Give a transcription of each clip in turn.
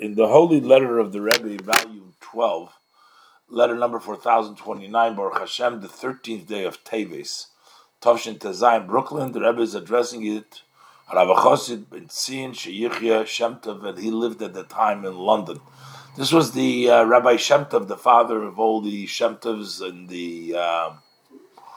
in the Holy Letter of the Rebbe, volume 12, letter number 4029, Baruch Hashem, the 13th day of Teves, Tavshin Tazayim, Brooklyn, the Rebbe is addressing it, Rav Chosid ben Tzion Sheyichya Shemtov, and he lived at the time in London. This was the uh, Rabbi Shemtov, the father of all the Shemtovs and the, uh,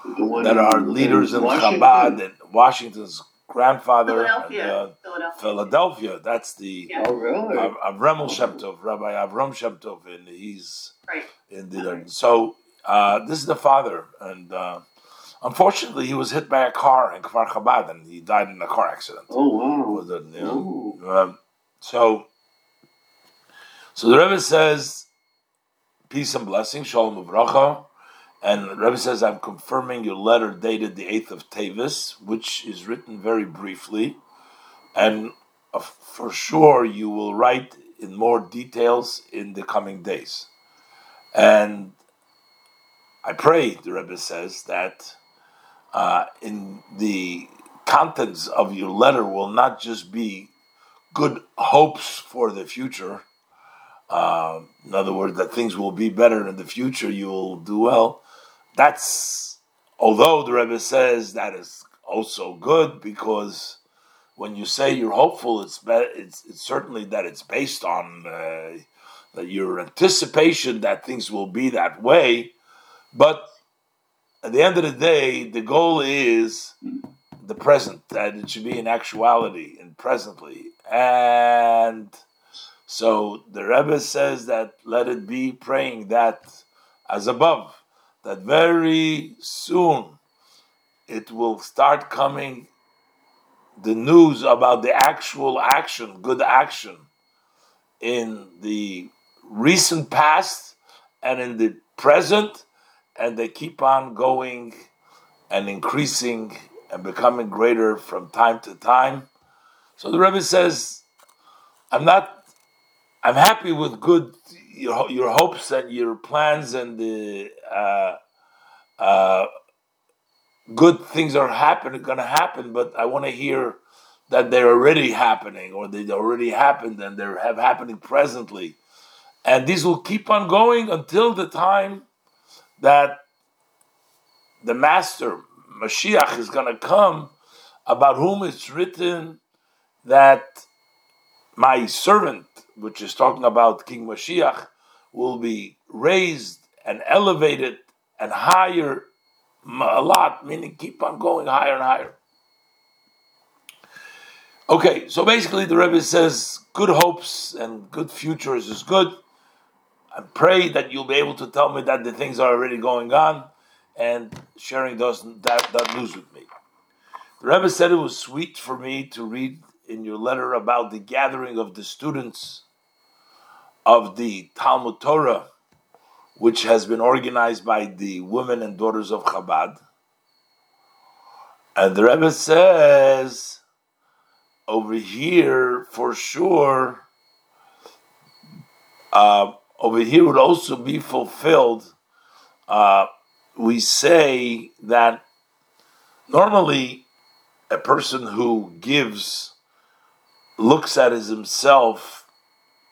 The that are leaders in. Chabad and Washington's grandfather, Philadelphia. and, uh, Philadelphia. Philadelphia. That's the Yeah. Oh, really? Av- Avremel Shem Tov, Rabbi Avram Shem Tov, and he's Right. in the so uh, this is the father, and uh, unfortunately he was hit by a car in Kfar Chabad, and he died in a car accident. oh, wow. With a, you know, um, so, so the Rebbe says, peace and blessing, shalom uvracha, and the Rebbe says, I'm confirming your letter dated the 8th of Teves, which is written very briefly, and uh, for sure you will write in more details in the coming days. And I pray, the Rebbe says, that uh, in the contents of your letter will not just be good hopes for the future. Uh, in other words, that things will be better in the future, you will do well. That's, although the Rebbe says that is also good because when you say you're hopeful, it's it's, it's certainly that it's based on uh, that your anticipation that things will be that way. But at the end of the day, the goal is the present, that it should be in actuality, and presently. And so the Rebbe says that let it be praying that as above, that very soon it will start coming the news about the actual action, good action in the recent past and in the present, and they keep on going and increasing and becoming greater from time to time. So the Rebbe says, I'm not, I'm happy with good, your, your hopes and your plans and the uh, uh, good things are happening, going to happen, but I want to hear that they're already happening or they already happened and they have happening presently. And these will keep on going until the time that the master, Mashiach, is going to come, about whom it's written that my servant, which is talking about King Mashiach, will be raised and elevated and higher a lot, meaning keep on going higher and higher. Okay, so basically the Rebbe says good hopes and good futures is good. I pray that you'll be able to tell me that the things are already going on and sharing those that, that news with me. The Rebbe said it was sweet for me to read in your letter about the gathering of the students of the Talmud Torah, which has been organized by the women and daughters of Chabad. And the Rebbe says over here, for sure, uh, over here would also be fulfilled. Uh, we say that normally a person who gives looks at as himself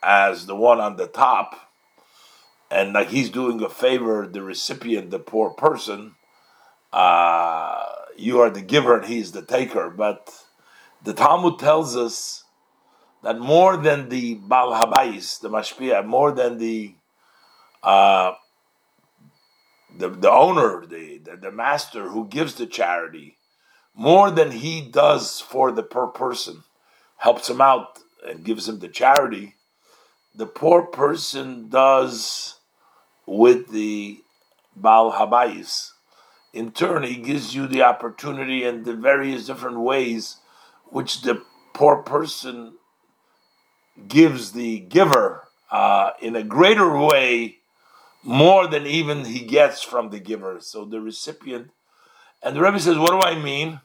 as the one on the top and like he's doing a favor the recipient the poor person uh, you are the giver and he's the taker. But the talmud tells us that more than the bal habayis the mashpia more than the uh, the, the owner the, the the master who gives the charity more than he does for the per person helps him out and gives him the charity the poor person does with the Baal Habayis. In turn, he gives you the opportunity and the various different ways which the poor person gives the giver uh, in a greater way, more than even he gets from the giver. So the recipient, and the Rebbe says, What do I mean?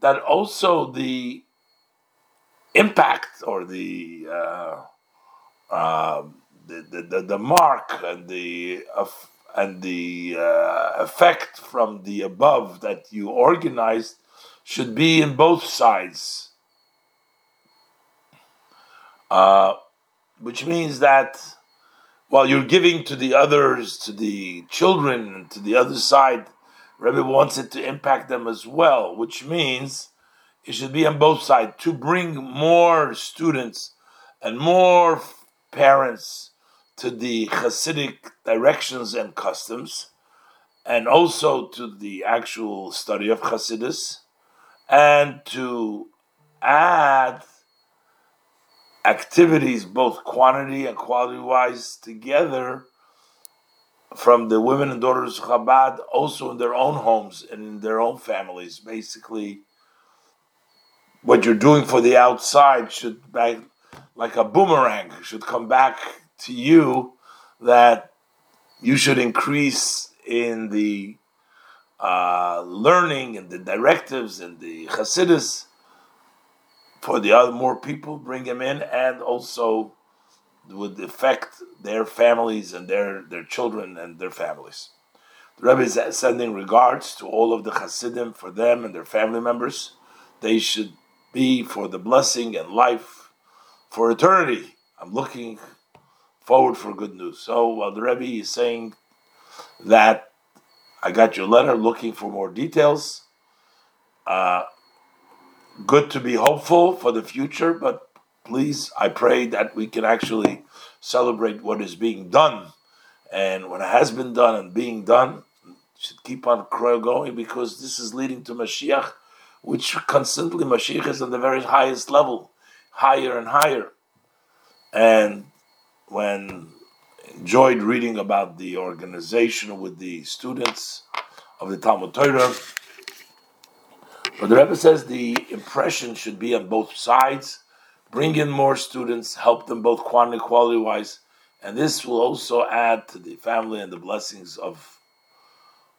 That also the impact or the uh, uh, the, the, the, mark and the and the uh, effect from the above that you organized should be in both sides. Uh, which means that while you're giving to the others, to the children, to the other side, Rebbe wants it to impact them as well, which means it should be on both sides to bring more students and more parents to the Hasidic directions and customs, and also to the actual study of Hasidus, and to add activities, both quantity and quality wise, together from the women and daughters of Chabad, also in their own homes and in their own families. Basically, what you're doing for the outside should, like a boomerang, should come back to you. That you should increase in the uh, learning and the directives and the Hasidus for the other more people, bring them in, and also would affect their families and their, their children and their families. The Rebbe is sending regards to all of the Hasidim for them and their family members. They should be for the blessing and life for eternity. I'm looking forward for good news. So uh, the Rebbe is saying that I got your letter looking for more details. Uh, good to be hopeful for the future, but please, I pray that we can actually celebrate what is being done. And what has been done and being done should keep on going because this is leading to Mashiach, which constantly Mashiach is on the very highest level, higher and higher. And when enjoyed reading about the organization with the students of the Talmud Torah, but the Rebbe says the impression should be on both sides. Bring in more students, help them both quantity and quality wise, and this will also add to the family and the blessings of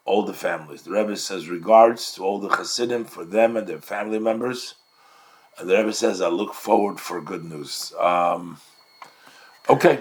all the families. The Rebbe says regards to all the Hasidim for them and their family members. And the Rebbe says I look forward for good news. Um, okay.